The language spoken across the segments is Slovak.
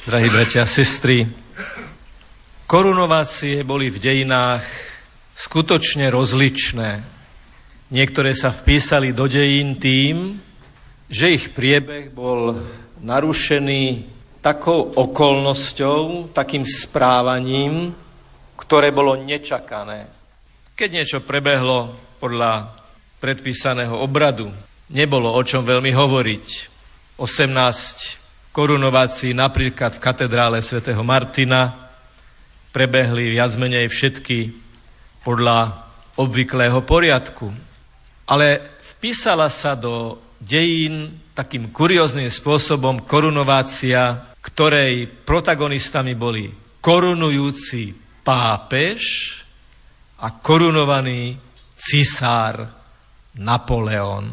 Drahí bratia a sestry, korunovácie boli v dejinách skutočne rozličné. Niektoré sa vpísali do dejín tým, že ich priebeh bol narušený takou okolnosťou, takým správaním, ktoré bolo nečakané. Keď niečo prebehlo podľa predpísaného obradu, nebolo o čom veľmi hovoriť. 18 korunovácií napríklad v katedrále svätého Martina prebehli viac menej všetky podľa obvyklého poriadku. Ale vpísala sa do dejín takým kurióznym spôsobom korunovácia, ktorej protagonistami boli korunujúci pápež a korunovaný cisár Napoleon.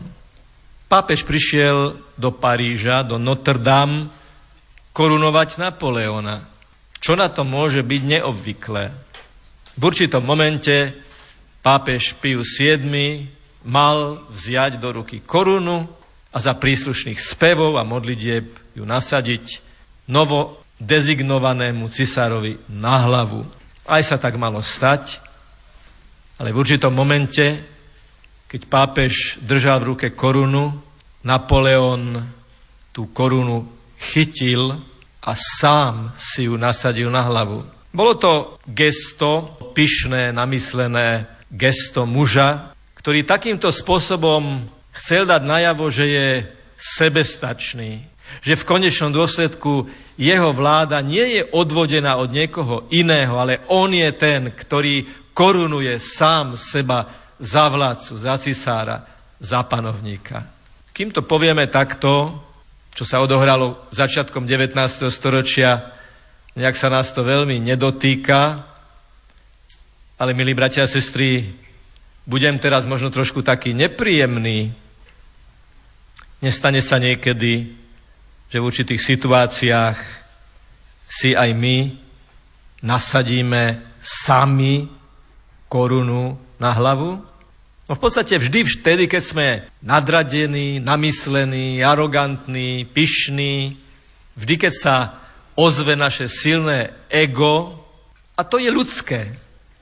Pápež prišiel do Paríža, do Notre Dame, korunovať Napoleona. Čo na to môže byť neobvyklé? V určitom momente pápež Pius VII mal vziať do ruky korunu a za príslušných spevov a modlitieb ju nasadiť novo dezignovanému cisárovi na hlavu. Aj sa tak malo stať, ale v určitom momente, keď pápež držal v ruke korunu, Napoleon tú korunu chytil a sám si ju nasadil na hlavu. Bolo to gesto, pyšné, namyslené gesto muža, ktorý takýmto spôsobom chcel dať najavo, že je sebestačný, že v konečnom dôsledku jeho vláda nie je odvodená od niekoho iného, ale on je ten, ktorý korunuje sám seba za vládcu, za cisára, za panovníka. Kým to povieme takto, čo sa odohralo začiatkom 19. storočia, nejak sa nás to veľmi nedotýka, ale milí bratia a sestry, budem teraz možno trošku taký nepríjemný. Nestane sa niekedy, že v určitých situáciách si aj my nasadíme sami korunu na hlavu? No v podstate vždy vtedy, keď sme nadradení, namyslení, arogantní, pyšní, vždy, keď sa ozve naše silné ego a to je ľudské.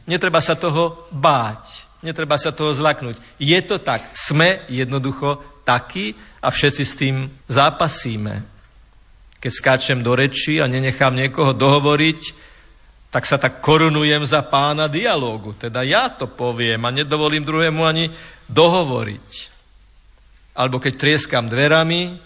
Netreba sa toho báť, netreba sa toho zlaknúť. Je to tak. Sme jednoducho takí a všetci s tým zápasíme. Keď skáčem do reči a nenechám niekoho dohovoriť, tak sa tak korunujem za pána dialógu. Teda ja to poviem a nedovolím druhému ani dohovoriť. Alebo keď trieskam dverami,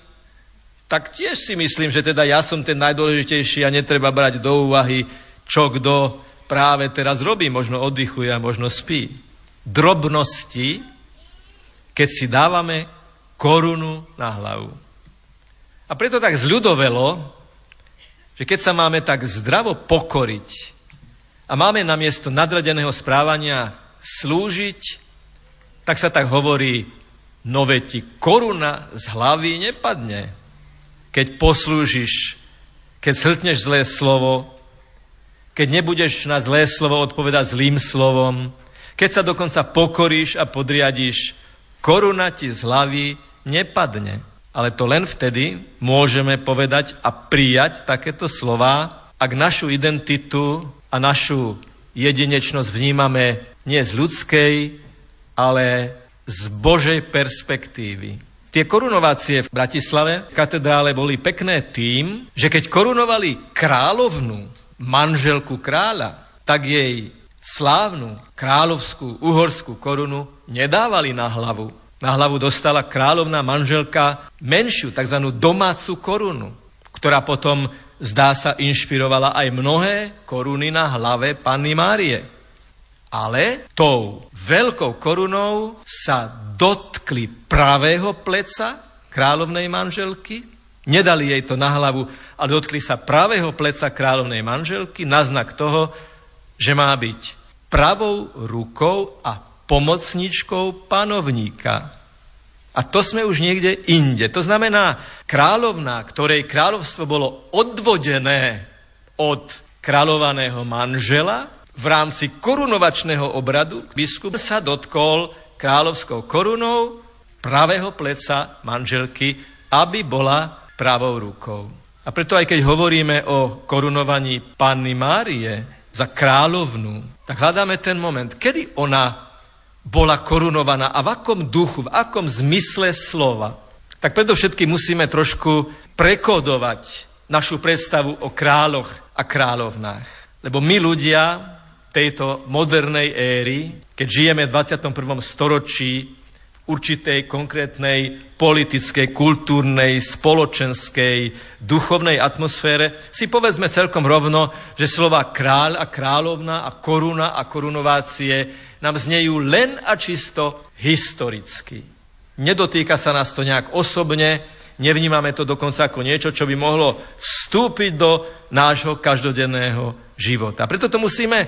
tak tiež si myslím, že teda ja som ten najdôležitejší a netreba brať do úvahy, čo kto práve teraz robí. Možno oddychuje a možno spí. Drobnosti, keď si dávame korunu na hlavu. A preto tak zľudovelo, že keď sa máme tak zdravo pokoriť a máme namiesto nadradeného správania slúžiť, tak sa tak hovorí, no ti koruna z hlavy nepadne keď poslúžiš, keď sltneš zlé slovo, keď nebudeš na zlé slovo odpovedať zlým slovom, keď sa dokonca pokoríš a podriadíš, koruna ti z hlavy nepadne. Ale to len vtedy môžeme povedať a prijať takéto slova, ak našu identitu a našu jedinečnosť vnímame nie z ľudskej, ale z Božej perspektívy. Tie korunovácie v Bratislave v katedrále boli pekné tým, že keď korunovali královnú, manželku kráľa, tak jej slávnu kráľovskú uhorskú korunu nedávali na hlavu. Na hlavu dostala kráľovná manželka menšiu, tzv. domácu korunu, ktorá potom, zdá sa, inšpirovala aj mnohé koruny na hlave Panny Márie. Ale tou veľkou korunou sa dotkli pravého pleca kráľovnej manželky, nedali jej to na hlavu, ale dotkli sa pravého pleca kráľovnej manželky na znak toho, že má byť pravou rukou a pomocničkou panovníka. A to sme už niekde inde. To znamená, kráľovná, ktorej kráľovstvo bolo odvodené od kráľovaného manžela, v rámci korunovačného obradu biskup sa dotkol kráľovskou korunou pravého pleca manželky, aby bola pravou rukou. A preto aj keď hovoríme o korunovaní Panny Márie za kráľovnú, tak hľadáme ten moment, kedy ona bola korunovaná a v akom duchu, v akom zmysle slova. Tak predovšetkým musíme trošku prekodovať našu predstavu o kráľoch a kráľovnách. Lebo my ľudia tejto modernej éry, keď žijeme v 21. storočí, určitej konkrétnej politickej, kultúrnej, spoločenskej, duchovnej atmosfére, si povedzme celkom rovno, že slova kráľ a kráľovna a koruna a korunovácie nám znejú len a čisto historicky. Nedotýka sa nás to nejak osobne, nevnímame to dokonca ako niečo, čo by mohlo vstúpiť do nášho každodenného života. Preto to musíme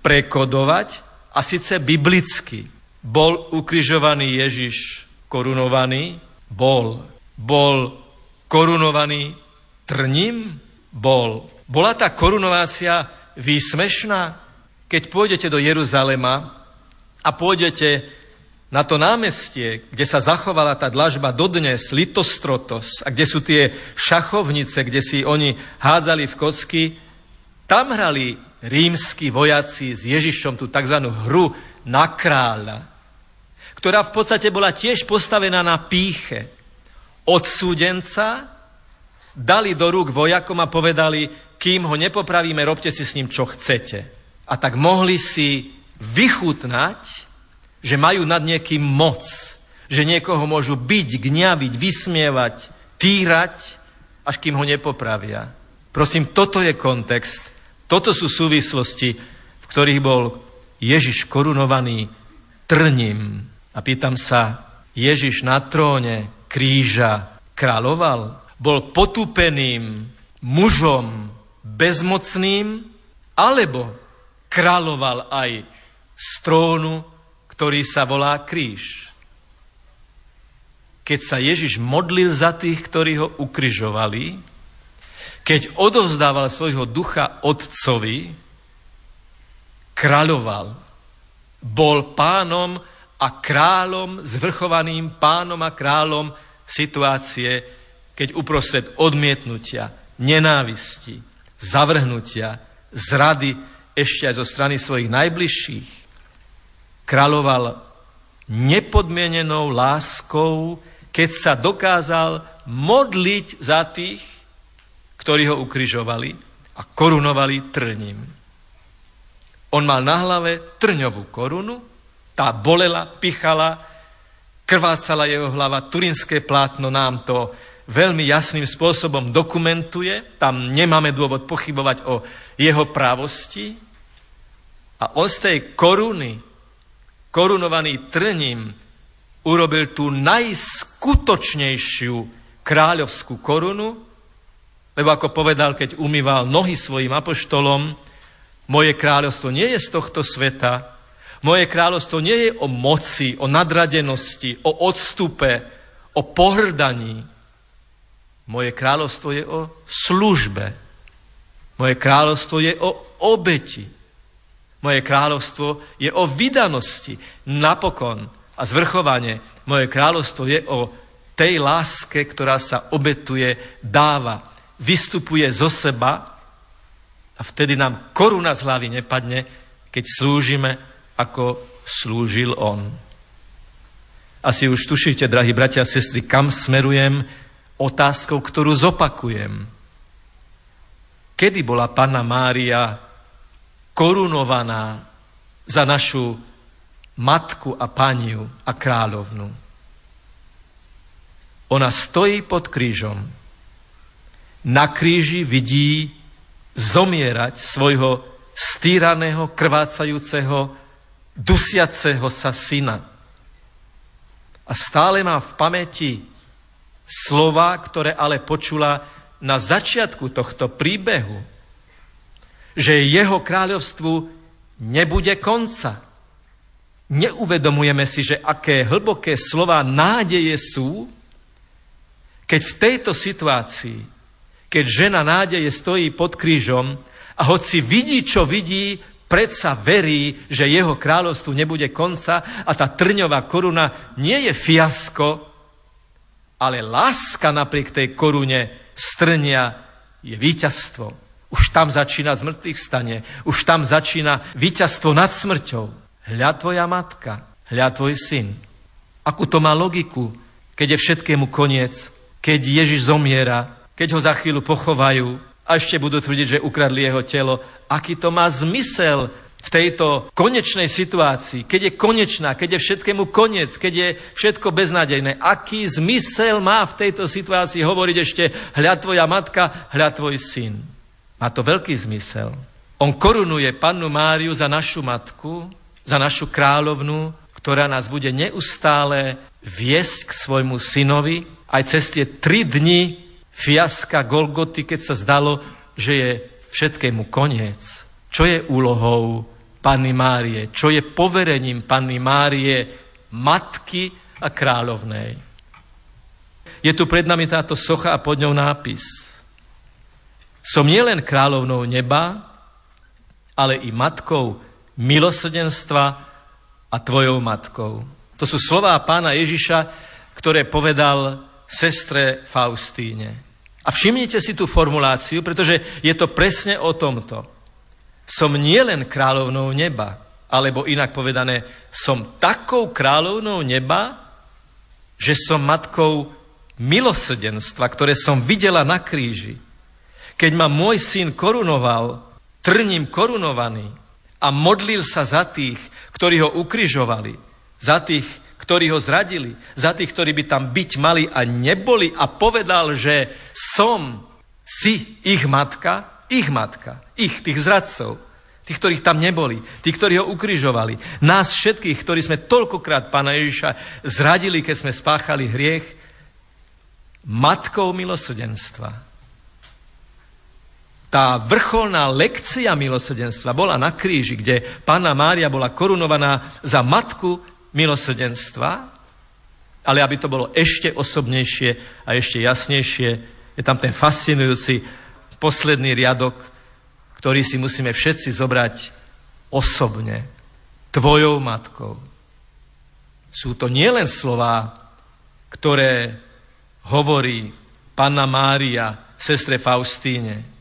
prekodovať a síce biblicky. Bol ukrižovaný Ježiš korunovaný? Bol. Bol korunovaný trním? Bol. Bola tá korunovácia výsmešná? Keď pôjdete do Jeruzalema a pôjdete na to námestie, kde sa zachovala tá dlažba dodnes, Litostrotos, a kde sú tie šachovnice, kde si oni hádzali v kocky, tam hrali rímsky vojaci s Ježišom tú tzv. hru na kráľa ktorá v podstate bola tiež postavená na píche. Odsúdenca dali do rúk vojakom a povedali, kým ho nepopravíme, robte si s ním, čo chcete. A tak mohli si vychutnať, že majú nad niekým moc, že niekoho môžu byť, gňaviť, vysmievať, týrať, až kým ho nepopravia. Prosím, toto je kontext, toto sú súvislosti, v ktorých bol Ježiš korunovaný trním. A pýtam sa, Ježiš na tróne kríža kráľoval? Bol potúpeným mužom bezmocným? Alebo kráľoval aj z trónu, ktorý sa volá kríž? Keď sa Ježiš modlil za tých, ktorí ho ukrižovali, keď odovzdával svojho ducha otcovi, kráľoval, bol pánom a kráľom, zvrchovaným pánom a kráľom situácie, keď uprostred odmietnutia, nenávisti, zavrhnutia, zrady ešte aj zo strany svojich najbližších, kráľoval nepodmienenou láskou, keď sa dokázal modliť za tých, ktorí ho ukrižovali a korunovali trním. On mal na hlave trňovú korunu, tá bolela, pichala, krvácala jeho hlava. Turinské plátno nám to veľmi jasným spôsobom dokumentuje. Tam nemáme dôvod pochybovať o jeho právosti. A on z tej koruny, korunovaný trním, urobil tú najskutočnejšiu kráľovskú korunu, lebo ako povedal, keď umýval nohy svojim apoštolom, moje kráľovstvo nie je z tohto sveta, moje kráľovstvo nie je o moci, o nadradenosti, o odstupe, o pohrdaní. Moje kráľovstvo je o službe. Moje kráľovstvo je o obeti. Moje kráľovstvo je o vydanosti. Napokon a zvrchovanie. Moje kráľovstvo je o tej láske, ktorá sa obetuje, dáva, vystupuje zo seba a vtedy nám koruna z hlavy nepadne, keď slúžime ako slúžil on. Asi už tušíte, drahí bratia a sestry, kam smerujem otázkou, ktorú zopakujem. Kedy bola Panna Mária korunovaná za našu matku a paniu a kráľovnu? Ona stojí pod krížom. Na kríži vidí zomierať svojho stýraného, krvácajúceho dusiaceho sa syna. A stále má v pamäti slova, ktoré ale počula na začiatku tohto príbehu, že jeho kráľovstvu nebude konca. Neuvedomujeme si, že aké hlboké slova nádeje sú, keď v tejto situácii, keď žena nádeje stojí pod krížom a hoci vidí, čo vidí, predsa verí, že jeho kráľovstvu nebude konca a tá trňová koruna nie je fiasko, ale láska napriek tej korune strnia je víťazstvo. Už tam začína z mŕtvych stane. Už tam začína víťazstvo nad smrťou. Hľa tvoja matka, hľa tvoj syn. Akú to má logiku, keď je všetkému koniec, keď Ježiš zomiera, keď ho za chvíľu pochovajú a ešte budú tvrdiť, že ukradli jeho telo. Aký to má zmysel v tejto konečnej situácii, keď je konečná, keď je všetkému koniec, keď je všetko beznádejné. Aký zmysel má v tejto situácii hovoriť ešte hľa tvoja matka, hľa tvoj syn. Má to veľký zmysel. On korunuje pannu Máriu za našu matku, za našu kráľovnú, ktorá nás bude neustále viesť k svojmu synovi aj cez tie tri dni fiaska Golgoty, keď sa zdalo, že je všetkému koniec. Čo je úlohou Panny Márie? Čo je poverením Panny Márie, matky a kráľovnej? Je tu pred nami táto socha a pod ňou nápis. Som nielen kráľovnou neba, ale i matkou milosrdenstva a tvojou matkou. To sú slová pána Ježiša, ktoré povedal sestre Faustíne. A všimnite si tú formuláciu, pretože je to presne o tomto som nielen kráľovnou neba, alebo inak povedané, som takou kráľovnou neba, že som matkou milosrdenstva, ktoré som videla na kríži. Keď ma môj syn korunoval, trním korunovaný a modlil sa za tých, ktorí ho ukrižovali, za tých, ktorí ho zradili, za tých, ktorí by tam byť mali a neboli a povedal, že som si ich matka, ich matka, ich, tých zradcov, tých, ktorých tam neboli, tých, ktorí ho ukrižovali, nás všetkých, ktorí sme toľkokrát Pána Ježiša zradili, keď sme spáchali hriech, matkou milosrdenstva. Tá vrcholná lekcia milosrdenstva bola na kríži, kde Pána Mária bola korunovaná za matku milosrdenstva, ale aby to bolo ešte osobnejšie a ešte jasnejšie, je tam ten fascinujúci posledný riadok, ktorý si musíme všetci zobrať osobne, tvojou matkou. Sú to nielen slová, ktoré hovorí Panna Mária, sestre Faustíne,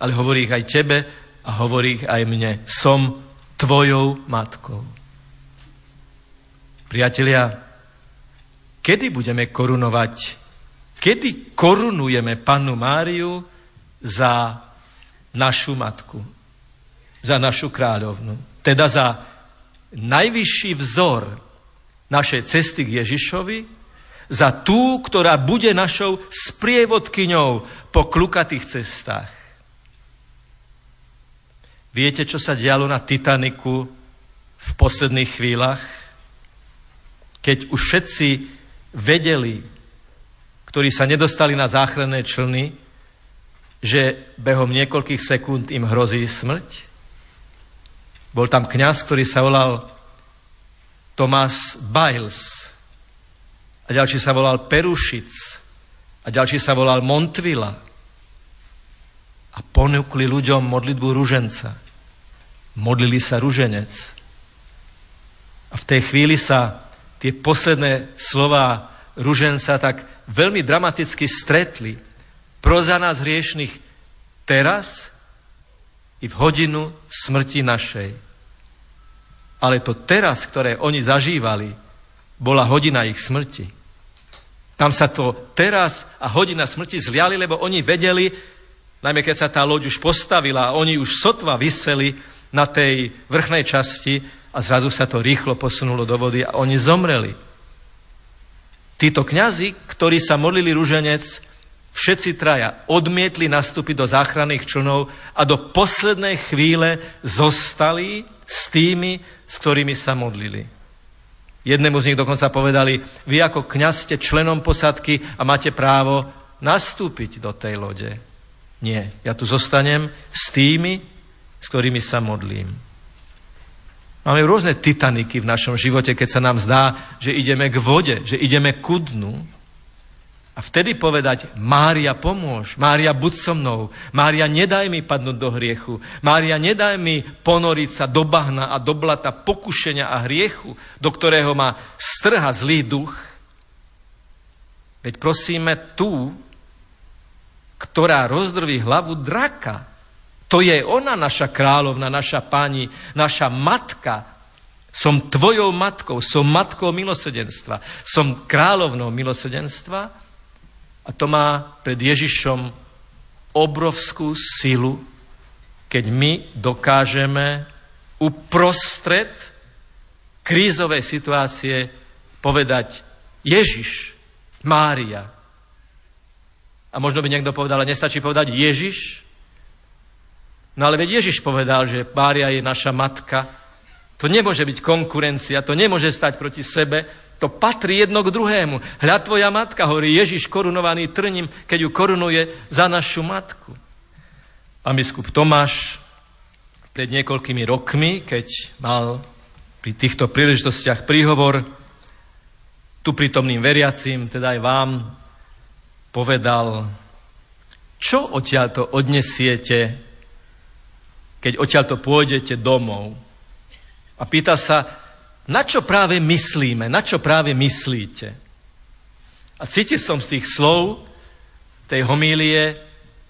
ale hovorí ich aj tebe a hovorí ich aj mne. Som tvojou matkou. Priatelia, kedy budeme korunovať, kedy korunujeme Pannu Máriu za našu matku, za našu kráľovnu. Teda za najvyšší vzor našej cesty k Ježišovi, za tú, ktorá bude našou sprievodkyňou po klukatých cestách. Viete, čo sa dialo na Titaniku v posledných chvíľach? Keď už všetci vedeli, ktorí sa nedostali na záchranné člny, že behom niekoľkých sekúnd im hrozí smrť. Bol tam kňaz, ktorý sa volal Tomás Biles a ďalší sa volal Perušic a ďalší sa volal Montvila a ponúkli ľuďom modlitbu ruženca. Modlili sa ruženec. A v tej chvíli sa tie posledné slova ruženca tak veľmi dramaticky stretli pro za nás hriešných teraz i v hodinu smrti našej. Ale to teraz, ktoré oni zažívali, bola hodina ich smrti. Tam sa to teraz a hodina smrti zliali, lebo oni vedeli, najmä keď sa tá loď už postavila a oni už sotva vyseli na tej vrchnej časti a zrazu sa to rýchlo posunulo do vody a oni zomreli. Títo kňazi, ktorí sa modlili ruženec, Všetci traja odmietli nastúpiť do záchranných člnov a do poslednej chvíle zostali s tými, s ktorými sa modlili. Jednému z nich dokonca povedali, vy ako kňaz ste členom posadky a máte právo nastúpiť do tej lode. Nie, ja tu zostanem s tými, s ktorými sa modlím. Máme rôzne titaniky v našom živote, keď sa nám zdá, že ideme k vode, že ideme ku dnu. A vtedy povedať, Mária, pomôž, Mária, buď so mnou, Mária, nedaj mi padnúť do hriechu, Mária, nedaj mi ponoriť sa do bahna a do blata pokušenia a hriechu, do ktorého ma strha zlý duch. Veď prosíme tu, ktorá rozdrví hlavu draka. To je ona, naša kráľovna, naša pani, naša matka. Som tvojou matkou, som matkou milosedenstva, som kráľovnou milosedenstva a to má pred Ježišom obrovskú silu, keď my dokážeme uprostred krízovej situácie povedať Ježiš, Mária. A možno by niekto povedal, ale nestačí povedať Ježiš? No ale veď Ježiš povedal, že Mária je naša matka. To nemôže byť konkurencia, to nemôže stať proti sebe, to patrí jedno k druhému. Hľa tvoja matka, hovorí Ježiš korunovaný trním, keď ju korunuje za našu matku. A biskup Tomáš pred niekoľkými rokmi, keď mal pri týchto príležitostiach príhovor tu prítomným veriacím, teda aj vám, povedal, čo odtiaľto odnesiete, keď odtiaľto pôjdete domov. A pýta sa, na čo práve myslíme, na čo práve myslíte. A cítil som z tých slov tej homílie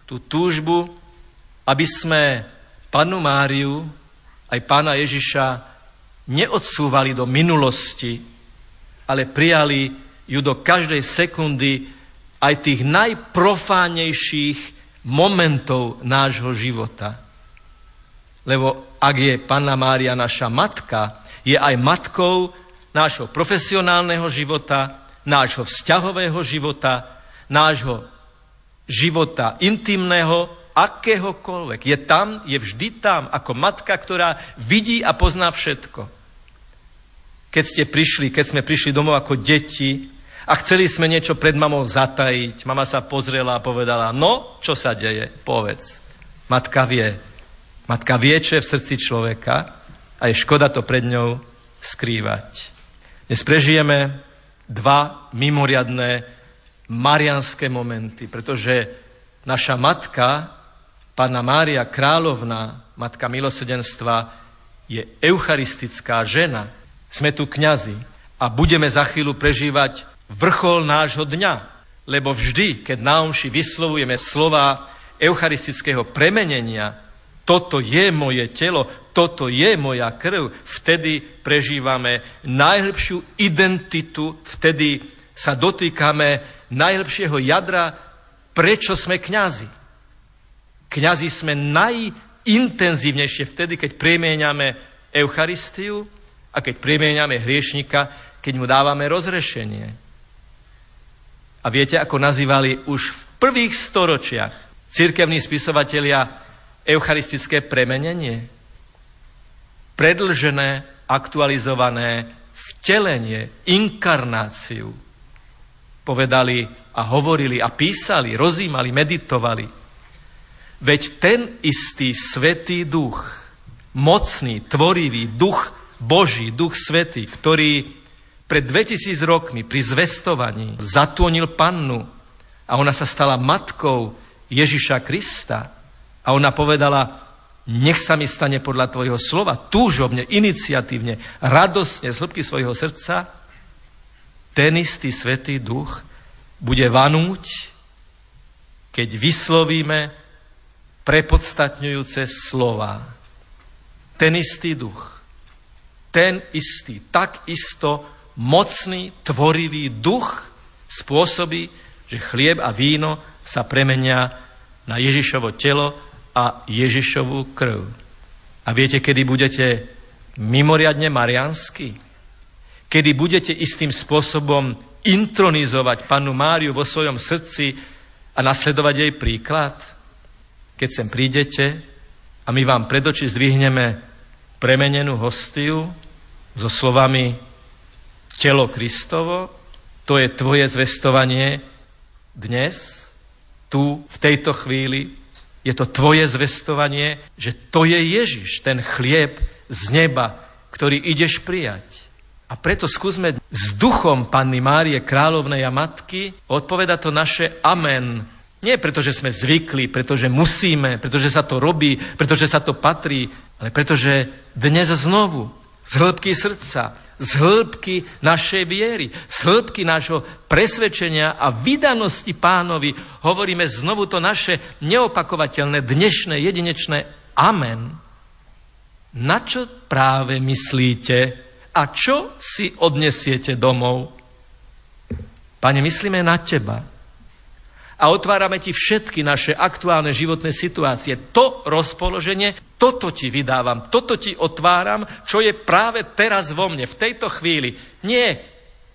tú túžbu, aby sme Pannu Máriu aj pána Ježiša neodsúvali do minulosti, ale prijali ju do každej sekundy aj tých najprofánejších momentov nášho života. Lebo ak je Panna Mária naša matka, je aj matkou nášho profesionálneho života, nášho vzťahového života, nášho života intimného akéhokoľvek. Je tam, je vždy tam, ako matka, ktorá vidí a pozná všetko. Keď ste prišli, keď sme prišli domov ako deti a chceli sme niečo pred mamou zatajiť, mama sa pozrela a povedala, no, čo sa deje, povedz. Matka vie. Matka vie, čo je v srdci človeka a je škoda to pred ňou skrývať. Dnes prežijeme dva mimoriadné marianské momenty, pretože naša matka Pána Mária Královna, Matka milosedenstva, je eucharistická žena. Sme tu kňazi a budeme za chvíľu prežívať vrchol nášho dňa, lebo vždy, keď na omši vyslovujeme slova eucharistického premenenia, toto je moje telo, toto je moja krv, vtedy prežívame najhlbšiu identitu, vtedy sa dotýkame najhlbšieho jadra, prečo sme kňazi. Kňazi sme najintenzívnejšie vtedy, keď premieňame Eucharistiu a keď premieňame hriešnika, keď mu dávame rozrešenie. A viete, ako nazývali už v prvých storočiach cirkevní spisovatelia eucharistické premenenie? Predlžené, aktualizované vtelenie, inkarnáciu. Povedali a hovorili a písali, rozímali, meditovali. Veď ten istý svetý duch, mocný, tvorivý duch Boží, duch svetý, ktorý pred 2000 rokmi pri zvestovaní zatúnil pannu a ona sa stala matkou Ježiša Krista a ona povedala, nech sa mi stane podľa tvojho slova, túžobne, iniciatívne, radosne, z hĺbky svojho srdca, ten istý svetý duch bude vanúť, keď vyslovíme prepodstatňujúce slova. Ten istý duch, ten istý, tak isto mocný, tvorivý duch spôsobí, že chlieb a víno sa premenia na Ježišovo telo a Ježišovú krv. A viete, kedy budete mimoriadne mariansky? Kedy budete istým spôsobom intronizovať pannu Máriu vo svojom srdci a nasledovať jej príklad? keď sem prídete a my vám pred oči zdvihneme premenenú hostiu so slovami telo Kristovo, to je tvoje zvestovanie dnes, tu, v tejto chvíli, je to tvoje zvestovanie, že to je Ježiš, ten chlieb z neba, ktorý ideš prijať. A preto skúsme s duchom Panny Márie, kráľovnej a matky, odpoveda to naše amen nie preto, že sme zvykli, pretože musíme, pretože sa to robí, pretože sa to patrí, ale pretože dnes znovu z hĺbky srdca z hĺbky našej viery, z hĺbky nášho presvedčenia a vydanosti pánovi hovoríme znovu to naše neopakovateľné, dnešné, jedinečné Amen. Na čo práve myslíte a čo si odnesiete domov? Pane, myslíme na Teba a otvárame Ti všetky naše aktuálne životné situácie. To rozpoloženie, toto Ti vydávam, toto Ti otváram, čo je práve teraz vo mne, v tejto chvíli. Nie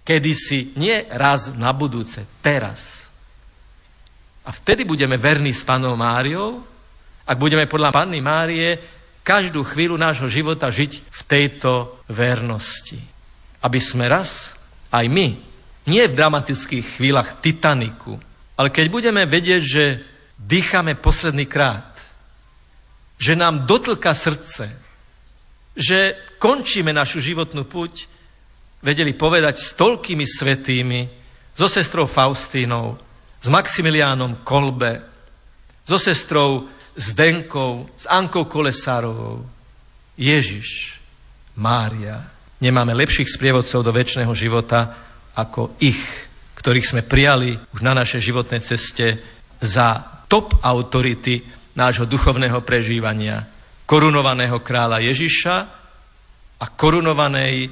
kedysi, nie raz na budúce, teraz. A vtedy budeme verní s Panou Máriou, ak budeme podľa Panny Márie každú chvíľu nášho života žiť v tejto vernosti. Aby sme raz, aj my, nie v dramatických chvíľach Titaniku, ale keď budeme vedieť, že dýchame posledný krát, že nám dotlka srdce, že končíme našu životnú puť, vedeli povedať s toľkými svetými, so sestrou Faustínou, s Maximiliánom Kolbe, so sestrou Zdenkou, s Ankou Kolesárovou. Ježiš, Mária, nemáme lepších sprievodcov do väčšného života ako ich, ktorých sme prijali už na našej životnej ceste za top autority nášho duchovného prežívania. Korunovaného kráľa Ježiša a korunovanej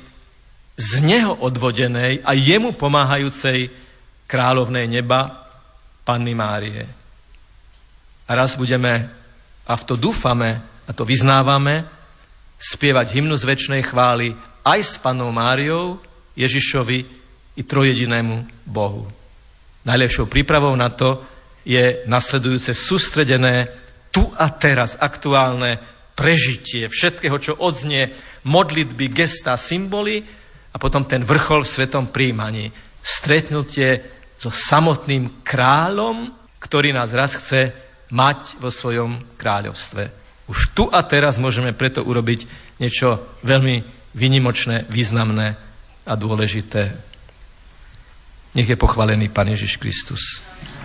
z neho odvodenej a jemu pomáhajúcej kráľovnej neba Panny Márie. A raz budeme, a v to dúfame, a to vyznávame, spievať hymnu z väčšnej chvály aj s Pannou Máriou, Ježišovi i trojedinému Bohu. Najlepšou prípravou na to je nasledujúce sústredené tu a teraz aktuálne prežitie všetkého, čo odznie, modlitby, gesta, symboly a potom ten vrchol v svetom príjmaní. Stretnutie so samotným kráľom, ktorý nás raz chce mať vo svojom kráľovstve. Už tu a teraz môžeme preto urobiť niečo veľmi vynimočné, významné a dôležité. Nech je pochválený Pán Ježiš Kristus.